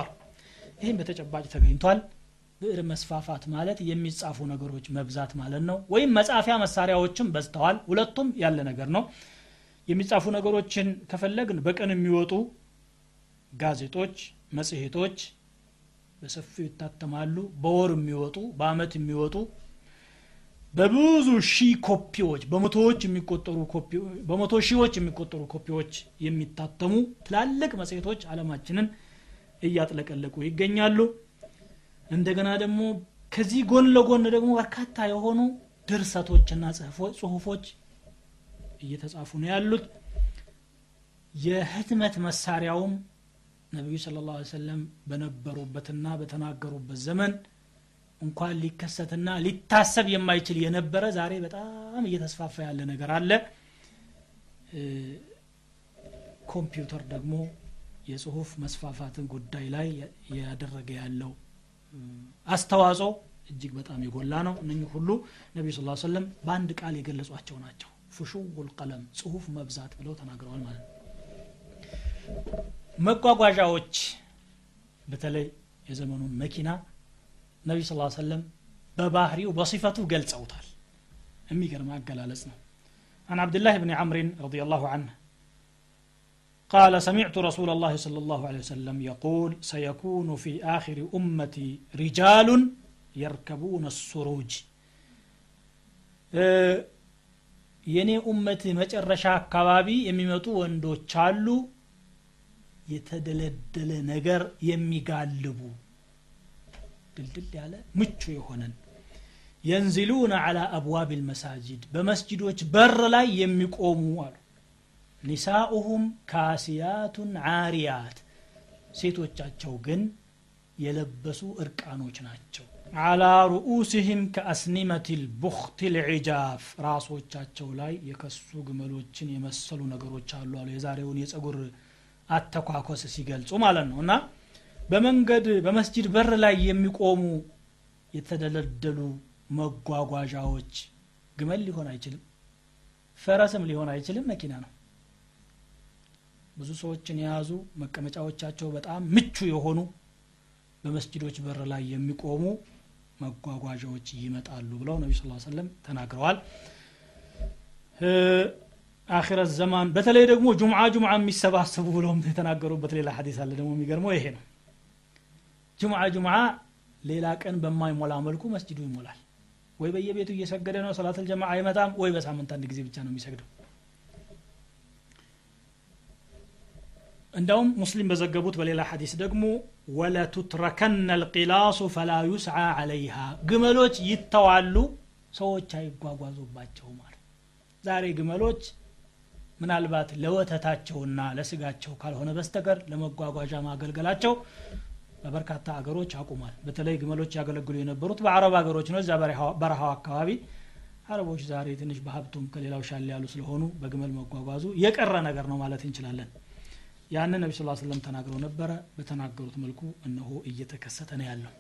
ይህም በተጨባጭ ተገኝቷል። ብዕር መስፋፋት ማለት የሚጻፉ ነገሮች መብዛት ማለት ነው። ወይም መጻፊያ መሳሪያዎችም በዝተዋል። ሁለቱም ያለ ነገር ነው። የሚጻፉ ነገሮችን ከፈለግን በቀን የሚወጡ ጋዜጦች መጽሔቶች በሰፊው ይታተማሉ። በወር የሚወጡ በአመት የሚወጡ በብዙ ሺህ ኮፒዎች በመቶዎች የሚቆጠሩ በመቶ ሺዎች የሚቆጠሩ ኮፒዎች የሚታተሙ ትላልቅ መጽሔቶች አለማችንን እያጥለቀለቁ ይገኛሉ። እንደገና ደግሞ ከዚህ ጎን ለጎን ደግሞ በርካታ የሆኑ ድርሰቶችና ጽሁፎች እየተጻፉ ነው ያሉት። የህትመት መሳሪያውም ነቢዩ ስለ ላ ሰለም በነበሩበትና በተናገሩበት ዘመን እንኳን ሊከሰትና ሊታሰብ የማይችል የነበረ ዛሬ በጣም እየተስፋፋ ያለ ነገር አለ። ኮምፒውተር ደግሞ የጽሁፍ መስፋፋትን ጉዳይ ላይ ያደረገ ያለው አስተዋጽኦ እጅግ በጣም የጎላ ነው። እነኚህ ሁሉ ነቢዩ ስ ሰለም በአንድ ቃል የገለጿቸው ናቸው። ፍሹው ልቀለም ጽሁፍ መብዛት ብለው ተናግረዋል ማለት ነው መጓጓዣዎች በተለይ የዘመኑን መኪና ነቢ ስ ሰለም በባህሪው በሲፈቱ ገልጸውታል የሚገርም አገላለጽ ነው عن عبد الله بن عمرو رضي الله عنه قال سمعت رسول الله صلى الله عليه وسلم يقول سيكون في آخر أمتي رجال يركبون السروج የኔ ኡመት መጨረሻ አካባቢ የሚመጡ ወንዶች አሉ የተደለደለ ነገር የሚጋልቡ። ድልድል ያለ ምቹ የሆነን። የንዝሉነ አላ አብዋብ ልመሳጅድ በመስጅዶች በር ላይ የሚቆሙ አሉ። ኒሳኡሁም ካሲያቱን ዓሪያት ሴቶቻቸው ግን የለበሱ እርቃኖች ናቸው። አላ ሩኡስህም ከአስኒመት ልቡክት ልዕጃፍ ራሶቻቸው ላይ የከሱ ግመሎችን የመሰሉ ነገሮች አሉ አሉ። የዛሬውን የጸጉር አተኳኮስ ሲገልጹ ማለት ነው። እና በመንገድ በመስጅድ በር ላይ የሚቆሙ የተደለደሉ መጓጓዣዎች ግመል ሊሆን አይችልም ፈረስም ሊሆን አይችልም መኪና ነው። ብዙ ሰዎችን የያዙ መቀመጫዎቻቸው በጣም ምቹ የሆኑ በመስጅዶች በር ላይ የሚቆሙ መጓጓዣዎች ይመጣሉ ብለው ነቢ ስ ሰለም ተናግረዋል አኺረት ዘማን በተለይ ደግሞ ጁምዓ ጁምዓ የሚሰባሰቡ ብለውም የተናገሩበት ሌላ ሀዲስ አለ። ደግሞ የሚገርመው ይሄ ነው። ጁምዓ ጁምዓ ሌላ ቀን በማይሞላ መልኩ መስጅዱ ይሞላል። ወይ በየቤቱ እየሰገደ ነው ሰላት ልጀማ አይመጣም ወይ በሳምንት አንድ ጊዜ ብቻ ነው የሚሰግደው። እንደውም ሙስሊም በዘገቡት በሌላ ሐዲስ ደግሞ ወለቱትረከነ ልቂላሱ ፈላ ዩስዓ አለይሃ ግመሎች ይተዋሉ ሰዎች አይጓጓዙባቸው ማለት ዛሬ ግመሎች ምናልባት ለወተታቸውና ለስጋቸው ካልሆነ በስተቀር ለመጓጓዣ ማገልገላቸው በበርካታ አገሮች አቁሟል በተለይ ግመሎች ያገለግሉ የነበሩት በአረብ ሀገሮች ነው። እዛ በረሃው አካባቢ አረቦች ዛሬ ትንሽ በሀብቱም ከሌላው ሻል ያሉ ስለሆኑ በግመል መጓጓዙ የቀረ ነገር ነው ማለት እንችላለን። ያንን ነቢ ስ ስለም ተናግረው ነበረ። በተናገሩት መልኩ እነሆ እየተከሰተ ነው ያለው።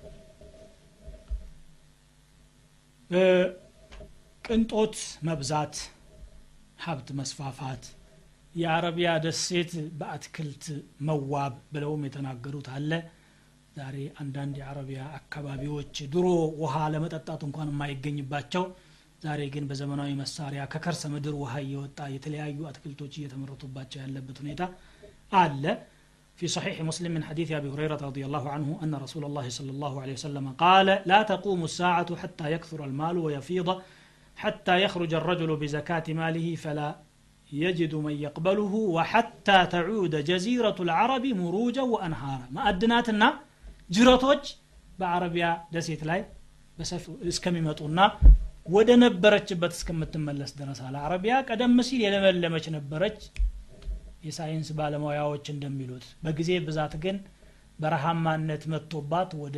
ቅንጦት መብዛት ሀብት መስፋፋት የአረቢያ ደሴት በአትክልት መዋብ ብለውም የተናገሩት አለ ዛሬ አንዳንድ የአረቢያ አካባቢዎች ድሮ ውሃ ለመጠጣት እንኳን የማይገኝባቸው ዛሬ ግን በዘመናዊ መሳሪያ ከከርሰ ምድር ውሃ እየወጣ የተለያዩ አትክልቶች እየተመረቱባቸው ያለበት ሁኔታ አለ في صحيح مسلم من حديث أبي هريرة رضي الله عنه أن رسول الله صلى الله عليه وسلم قال لا تقوم الساعة حتى يكثر المال ويفيض حتى يخرج الرجل بزكاة ماله فلا يجد من يقبله وحتى تعود جزيرة العرب مروجا وأنهارا ما أدناتنا جرتوج بعربيا دسيت لاي بس اسكميمطونا ወደ ነበረችበት እስከምትመለስ ድረስ አለ አረቢያ ቀደም ሲል የለመለመች ነበረች የሳይንስ ባለሙያዎች እንደሚሉት በጊዜ ብዛት ግን በረሃማነት መጥቶባት ወደ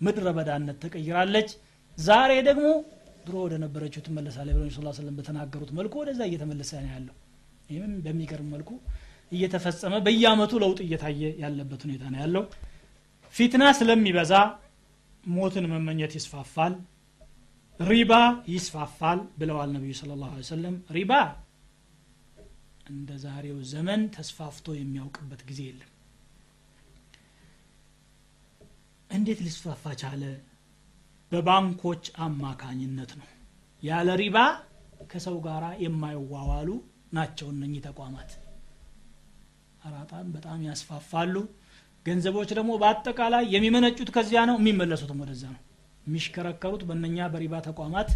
ምድረ በዳነት ተቀይራለች ዛሬ ደግሞ ድሮ ወደ ነበረችው ትመለሳለ ብለ ስ ስለም በተናገሩት መልኩ ወደዛ እየተመለሰ ነው ያለው። ይህም በሚገርም መልኩ እየተፈጸመ በየአመቱ ለውጥ እየታየ ያለበት ሁኔታ ነው ያለው። ፊትና ስለሚበዛ ሞትን መመኘት ይስፋፋል ሪባ ይስፋፋል ብለዋል ነቢዩ ስለ ላሁ ሰለም ሪባ እንደ ዛሬው ዘመን ተስፋፍቶ የሚያውቅበት ጊዜ የለም። እንዴት ሊስፋፋ ቻለ በባንኮች አማካኝነት ነው። ያለ ሪባ ከሰው ጋር የማይዋዋሉ ናቸው እነኚህ ተቋማት። አራጣን በጣም ያስፋፋሉ። ገንዘቦች ደግሞ በአጠቃላይ የሚመነጩት ከዚያ ነው የሚመለሱትም ወደዛ ነው። የሚሽከረከሩት በእነኛ በሪባ ተቋማት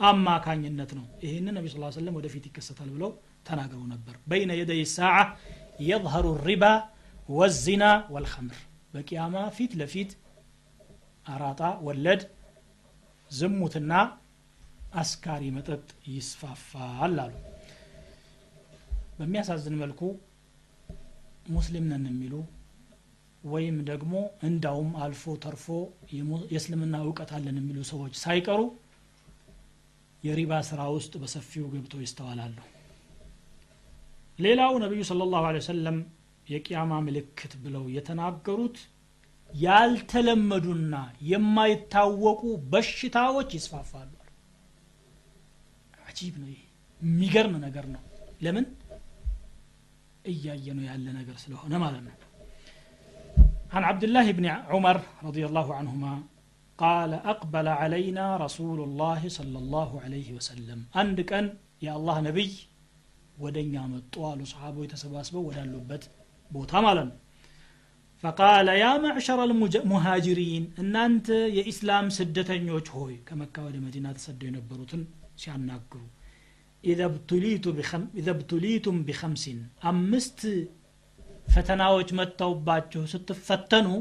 አማካኝነት ነው። ይህንን ነቢ ስ ሰለም ወደፊት ይከሰታል ብለው ተናግረው ነበር። በይነ የደይ ሳዓ የظهሩ ሪባ ወዚና ወልኸምር በቅያማ ፊት ለፊት አራጣ ወለድ ዝሙትና አስካሪ መጠጥ ይስፋፋል አሉ። በሚያሳዝን መልኩ ሙስሊም ነን የሚሉ ወይም ደግሞ እንዳውም አልፎ ተርፎ የእስልምና እውቀት አለን የሚሉ ሰዎች ሳይቀሩ የሪባ ስራ ውስጥ በሰፊው ገብተው ይስተዋላሉ። ሌላው ነቢዩ ስለ ላሁ ሰለም የቅያማ ምልክት ብለው የተናገሩት ያልተለመዱና የማይታወቁ በሽታዎች ይስፋፋሉ አጂብ ነው ይሄ የሚገርም ነገር ነው ለምን እያየ ነው ያለ ነገር ስለሆነ ማለት ነው عن عبد الله بن عمر رضي الله عنهما قال أقبل علينا رسول الله صلى الله عليه وسلم عند كان يا الله نبي ودنيا مطوال صحابه يتسباسبوا ودالوبت بوتا مالن فقال يا معشر المهاجرين إن أنت يا إسلام سدتنيوج هوي. كما كاود مدينة تسدوا ينبروتن سيعناقرو. إذا ابتليت بخم إذا ابتليتم بخمس أمست فتناوج متو باچو ستفتنوا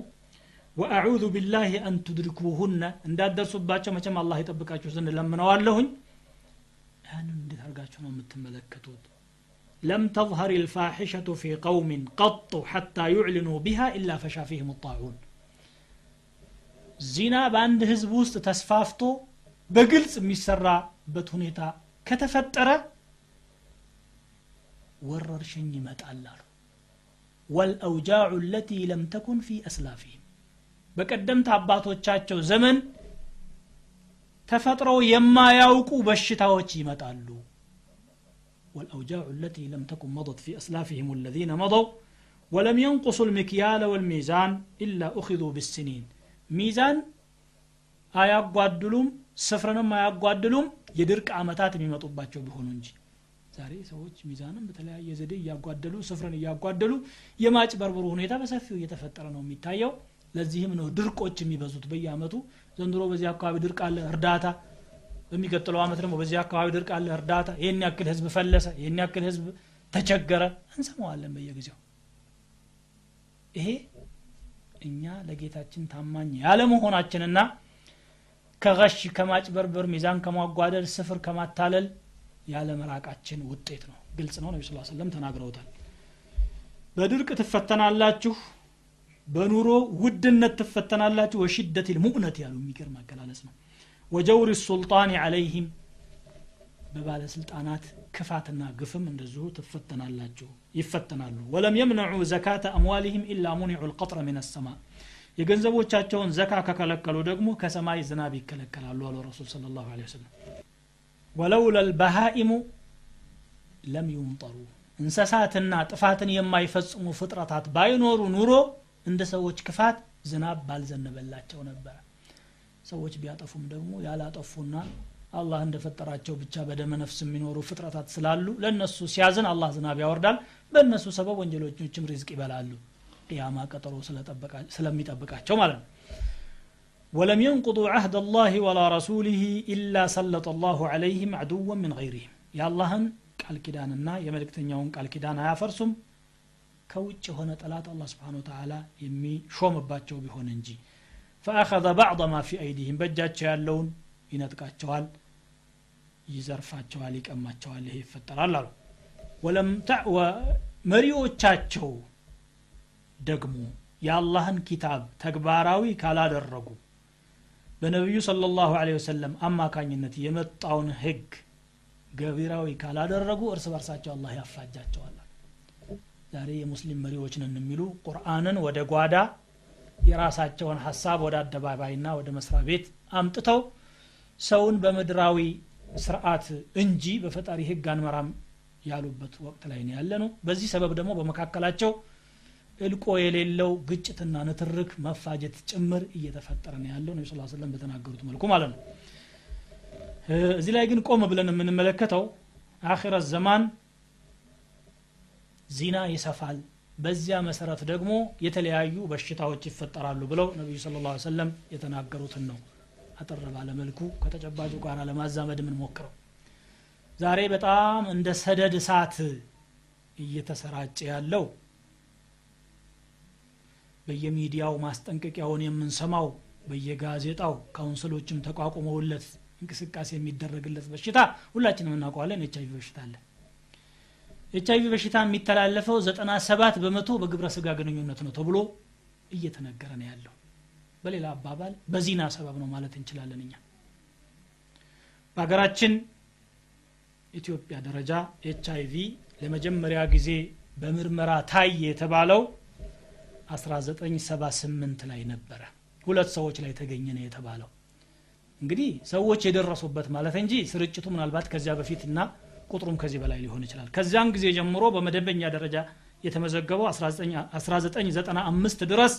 وأعوذ بالله أن تدركوهن. ان دادرسوا باچو مچم الله يطبقاچو زن لمنوا اللهن انو اندي ارغاچو نو لم تظهر الفاحشة في قوم قط حتى يعلنوا بها إلا فشا فيهم الطاعون ዚና በአንድ ህዝብ ውስጥ ተስፋፍቶ በግልጽ የሚሰራበት ሁኔታ ከተፈጠረ ወረርሽኝ ይመጣል አሉ ወልአውጃዑ ለቲ ለም ተኩን ፊ አስላፊህም በቀደምት አባቶቻቸው ዘመን ተፈጥረው የማያውቁ በሽታዎች ይመጣሉ والأوجاع التي لم تكن مضت في أسلافهم الذين مضوا ولم ينقصوا المكيال والميزان إلا أخذوا بالسنين ميزان አያጓድሉም ስፍርንም አያጓድሉም የድርቅ አመታት የሚመጡባቸው ቢሆኑ እንጂ ዛሬ ሰዎች ሚዛንም በተለያየ ዘዴ እያጓደሉ ስፍርን እያጓደሉ የማጭበርበሩ ሁኔታ በሰፊው እየተፈጠረ ነው የሚታየው ለዚህም ነው ድርቆች የሚበዙት በየአመቱ ዘንድሮ በዚህ አካባቢ ድርቅ አለ እርዳታ በሚቀጥለው አመት ደግሞ በዚህ አካባቢ ድርቅ አለ እርዳታ ይህን ያክል ህዝብ ፈለሰ ይህን ያክል ህዝብ ተቸገረ እንሰማዋለን በየጊዜው። ይሄ እኛ ለጌታችን ታማኝ ያለመሆናችንና ከገሽ ከማጭበርበር ሚዛን ከማጓደል ስፍር ከማታለል ያለመራቃችን ውጤት ነው። ግልጽ ነው። ነቢ ስ ሰለም ተናግረውታል። በድርቅ ትፈተናላችሁ በኑሮ ውድነት ትፈተናላችሁ ወሽደት ልሙእነት ያሉ የሚገርም አገላለጽ ነው ወጀውር ሱልጣን አለይህም በባለስልጣናት ክፋትና ግፍም እንደዚሁ ትፈተናላችሁ ይፈተናሉ ወለም የምነዑ ዘካተ አምዋሊህም ኢላ ሙኒዑ ልቀጥረ ምን ሰማ የገንዘቦቻቸውን ዘካ ከከለከሉ ደግሞ ከሰማይ ዝናብ ይከለከላሉ አሉ ረሱል ስለ ላሁ ወሰለም ወለውላ ልበሃኢሙ ለም ዩምጠሩ እንስሳትና ጥፋትን የማይፈጽሙ ፍጥረታት ባይኖሩ ኑሮ እንደ ሰዎች ክፋት ዝናብ ባልዘነበላቸው ነበረ ሰዎች ቢያጠፉም ደግሞ ያላጠፉና አላህ እንደፈጠራቸው ብቻ በደመ ነፍስ የሚኖሩ ፍጥረታት ስላሉ ለእነሱ ሲያዝን አላህ ዝናብ ያወርዳል በእነሱ ሰበብ ወንጀሎችም ሪዝቅ ይበላሉ ቅያማ ቀጠሮ ስለሚጠብቃቸው ማለት ነው ولم ينقضوا عهد الله ولا رسوله إلا سلط الله عليهم عدوا من غيرهم يا الله ቃል ኪዳንና የመልእክተኛውን ቃል ኪዳን አያፈርሱም ከውጭ የሆነ ጠላት አላህ ስብሓን ወተላ የሚሾምባቸው ቢሆን እንጂ ፈአኸዘ ባዕض ማ ፊ አይዲህም በእጃቸው ያለውን ይነጥቃቸዋል ይዘርፋቸዋል ይቀማቸዋል ይሄ ይፈጠራል አሉ። መሪዎቻቸው ደግሞ የአላህን ኪታብ ተግባራዊ ካላደረጉ በነቢዩ صለ ላሁ ወሰለም አማካኝነት የመጣውን ህግ ገቢራዊ ካላደረጉ እርስ በርሳቸው አላህ ያፋጃቸዋል ዛሬ የሙስሊም መሪዎች የሚሉ ቁርአንን ወደ ጓዳ የራሳቸውን ሀሳብ ወደ አደባባይና ወደ መስሪያ ቤት አምጥተው ሰውን በምድራዊ ስርዓት እንጂ በፈጣሪ ህግ አንመራም ያሉበት ወቅት ላይ ነው ያለ ነው በዚህ ሰበብ ደግሞ በመካከላቸው እልቆ የሌለው ግጭትና ንትርክ መፋጀት ጭምር እየተፈጠረ ነው ያለው ነቢ ስ ስለም በተናገሩት መልኩ ማለት ነው። እዚህ ላይ ግን ቆም ብለን የምንመለከተው አኺረት ዘማን ዚና ይሰፋል በዚያ መሰረት ደግሞ የተለያዩ በሽታዎች ይፈጠራሉ ብለው ነቢዩ صلى الله عليه وسلم የተናገሩትን ነው አጠር ባለ መልኩ ከተጨባጩ ጋር ለማዛመድ የምንሞክረው። ዛሬ በጣም እንደ ሰደድ እሳት እየተሰራጨ ያለው በየሚዲያው ማስጠንቀቂያውን የምንሰማው በየጋዜጣው council ኦችም ተቋቁመውለት እንቅስቃሴ የሚደረግለት በሽታ ሁላችንም እናውቀዋለን። ኤች አይቪ በሽታ አለ ኤች አይቪ በሽታ የሚተላለፈው ዘጠና ሰባት በመቶ በግብረ ስጋ ግንኙነት ነው ተብሎ እየተነገረ ነው ያለው። በሌላ አባባል በዚና ሰበብ ነው ማለት እንችላለን እኛ። በሀገራችን ኢትዮጵያ ደረጃ ኤች አይቪ ለመጀመሪያ ጊዜ በምርመራ ታየ የተባለው 1978 ላይ ነበረ። ሁለት ሰዎች ላይ ተገኘ ነው የተባለው። እንግዲህ ሰዎች የደረሱበት ማለት እንጂ ስርጭቱ ምናልባት ከዚያ በፊት እና ቁጥሩም ከዚህ በላይ ሊሆን ይችላል። ከዚያን ጊዜ ጀምሮ በመደበኛ ደረጃ የተመዘገበው 1995 ድረስ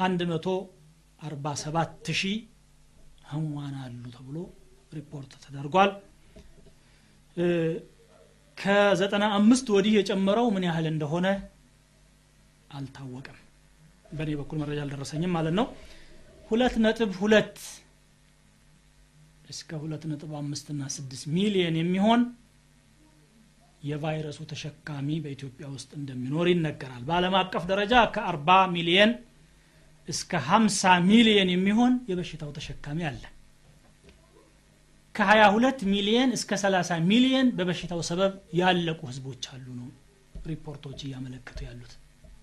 147 ሺህ ህሙማን አሉ ተብሎ ሪፖርት ተደርጓል። ከዘጠና አምስት ወዲህ የጨመረው ምን ያህል እንደሆነ አልታወቀም። በእኔ በኩል መረጃ አልደረሰኝም ማለት ነው። ሁለት ነጥብ ሁለት እስከ ሁለት ነጥብ አምስት ና ስድስት ሚሊየን የሚሆን የቫይረሱ ተሸካሚ በኢትዮጵያ ውስጥ እንደሚኖር ይነገራል። በአለም አቀፍ ደረጃ ከአርባ ሚሊየን እስከ ሀምሳ ሚሊየን የሚሆን የበሽታው ተሸካሚ አለ። ከ22 ሚሊየን እስከ 30 ሚሊየን በበሽታው ሰበብ ያለቁ ህዝቦች አሉ ነው ሪፖርቶች እያመለከቱ ያሉት።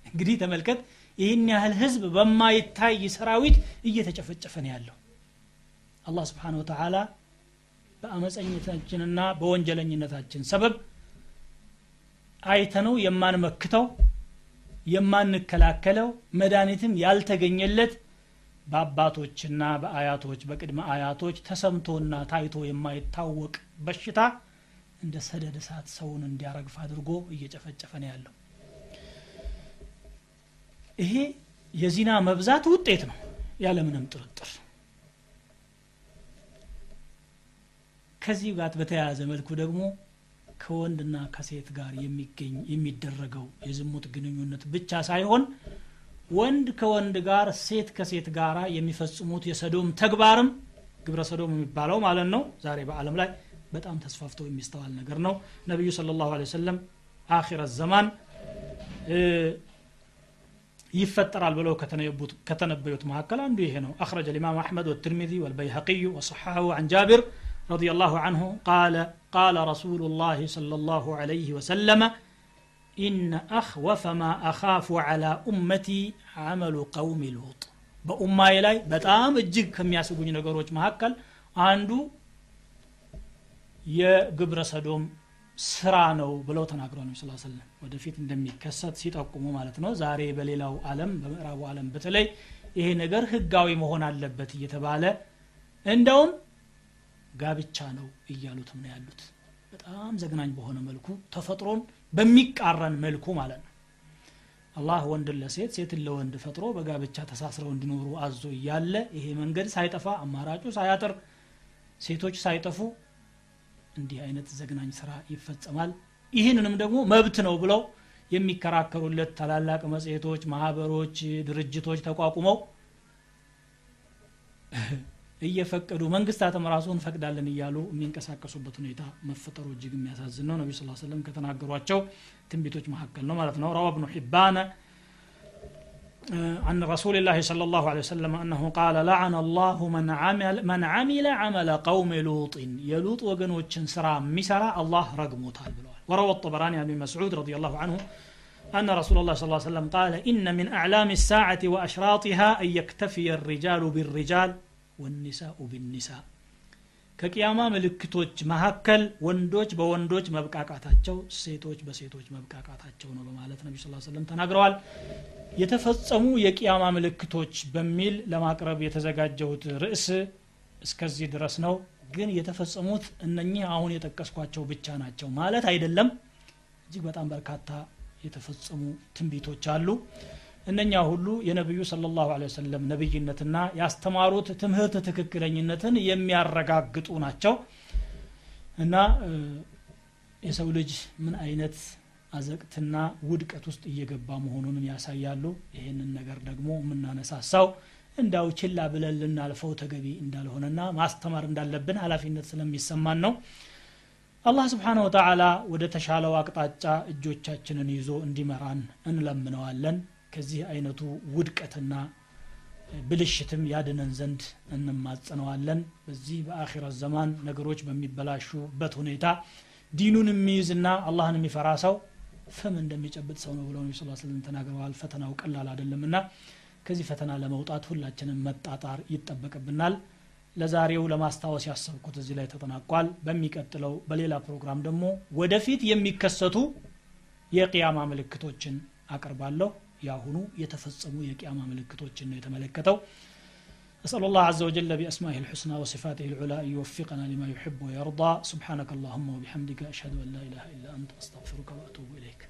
እንግዲህ ተመልከት ይህን ያህል ህዝብ በማይታይ ሰራዊት እየተጨፈጨፈ ነው ያለው አላህ ስብሓን ወተላ በአመፀኝነታችንና በወንጀለኝነታችን ሰበብ አይተነው የማንመክተው የማንከላከለው መድኃኒትም ያልተገኘለት በአባቶችና በአያቶች በቅድመ አያቶች ተሰምቶና ታይቶ የማይታወቅ በሽታ እንደ ሰደድ እሳት ሰውን እንዲያረግፍ አድርጎ እየጨፈጨፈ ነው ያለው። ይሄ የዚና መብዛት ውጤት ነው ያለምንም ጥርጥር ከዚህ ጋር በተያያዘ መልኩ ደግሞ ከወንድና ከሴት ጋር የሚገኝ የሚደረገው የዝሙት ግንኙነት ብቻ ሳይሆን ወንድ ከወንድ ጋር ሴት ከሴት ጋር የሚፈጽሙት የሰዶም ተግባርም ግብረ ሰዶም የሚባለው ማለት ነው ዛሬ በአለም ላይ በጣም ተስፋፍቶ የሚስተዋል ነገር ነው ነቢዩ ስለ ላሁ ሰለም አኪረት ዘማን ይፈጠራል ብለው ከተነበዩት መካከል አንዱ ይሄ ነው አክረጀ ልኢማም አሕመድ ወትርሚዚ ወልበይሐቅዩ ወሰሐሐሁ አን ጃቢር رضي الله عنه قال قال رسول الله صلى الله عليه وسلم إن أخوف ما أخاف على أمتي عمل قوم لوط በኡማዬ ላይ በጣም እጅግ ከሚያስጉኝ ነገሮች መካከል አንዱ የግብረ ሰዶም ስራ ነው ብለው ተናግረው ነው ስላ ስለም ወደፊት እንደሚከሰት ሲጠቁሙ ማለት ነው ዛሬ በሌላው አለም በምዕራቡ አለም በተለይ ይሄ ነገር ህጋዊ መሆን አለበት እየተባለ እንደውም ጋብቻ ነው እያሉትም ነው ያሉት። በጣም ዘግናኝ በሆነ መልኩ ተፈጥሮን በሚቃረን መልኩ ማለት ነው። አላህ ወንድን ለሴት ሴትን ለወንድ ፈጥሮ በጋብቻ ተሳስረው እንዲኖሩ አዞ እያለ ይሄ መንገድ ሳይጠፋ አማራጩ ሳያጥር ሴቶች ሳይጠፉ እንዲህ አይነት ዘግናኝ ስራ ይፈጸማል። ይህንንም ደግሞ መብት ነው ብለው የሚከራከሩለት ታላላቅ መጽሔቶች ማህበሮች ድርጅቶች ተቋቁመው እየፈቀዱ መንግስታትም ራሱ እንፈቅዳለን እያሉ የሚንቀሳቀሱበት ሁኔታ መፈጠሩ እጅግ የሚያሳዝን ነው ነቢ ስ ሰለም ከተናገሯቸው ትንቢቶች መካከል ነው ማለት ነው ረዋ ብኑ ሒባነ عن رسول الله صلى الله عليه وسلم أنه قال لعن الله من عمل من عمل عمل قوم لوط يلوط وجنوتشن سرا مسرا الله رقموتال بلوال وروى الطبراني عن ابن مسعود رضي الله عنه أن رسول الله صلى الله عليه وسلم قال إن من أعلام الساعة وأشراطها أن يكتفي الرجال بالرجال ወኒሳኡ ቢኒሳ ከቅያማ ምልክቶች መካከል ወንዶች በወንዶች መብቃቃታቸው ሴቶች በሴቶች መብቃቃታቸው ነው በማለት ነቢ ስ ሰለም ተናግረዋል። የተፈጸሙ የቅያማ ምልክቶች በሚል ለማቅረብ የተዘጋጀሁት ርዕስ እስከዚህ ድረስ ነው። ግን የተፈጸሙት እነኚህ አሁን የጠቀስኳቸው ብቻ ናቸው ማለት አይደለም። እጅግ በጣም በርካታ የተፈጸሙ ትንቢቶች አሉ እነኛ ሁሉ የነቢዩ ስለ ላሁ ወሰለም ነቢይነትና ያስተማሩት ትምህርት ትክክለኝነትን የሚያረጋግጡ ናቸው። እና የሰው ልጅ ምን አይነት አዘቅትና ውድቀት ውስጥ እየገባ መሆኑንም ያሳያሉ። ይህንን ነገር ደግሞ የምናነሳሳው እንዳው ችላ ብለን ልናልፈው ተገቢ እንዳልሆነና ማስተማር እንዳለብን ኃላፊነት ስለሚሰማን ነው። አላህ ስብሓነ ወተላ ወደ ተሻለው አቅጣጫ እጆቻችንን ይዞ እንዲመራን እንለምነዋለን ከዚህ አይነቱ ውድቀትና ብልሽትም ያድነን ዘንድ እንማጸነዋለን። በዚህ በአኺረት ዘማን ነገሮች በሚበላሹበት ሁኔታ ዲኑን የሚይዝና አላህን የሚፈራ ሰው ፍም እንደሚጨብጥ ሰው ነው ብለው ነቢ ስ ስለም ተናግረዋል። ፈተናው ቀላል አይደለምና ከዚህ ፈተና ለመውጣት ሁላችንም መጣጣር ይጠበቅብናል። ለዛሬው ለማስታወስ ያሰብኩት እዚህ ላይ ተጠናቋል። በሚቀጥለው በሌላ ፕሮግራም ደግሞ ወደፊት የሚከሰቱ የቅያማ ምልክቶችን አቀርባለሁ ያሁኑ የተፈጸሙ የቅያማ ምልክቶችን ነው የተመለከተው أسأل الله عز وجل بأسمائه الحسنى وصفاته العلى أن يوفقنا لما يحب ويرضى سبحانك اللهم وبحمدك أشهد أن لا إله إلا أنت أستغفرك وأتوب إليك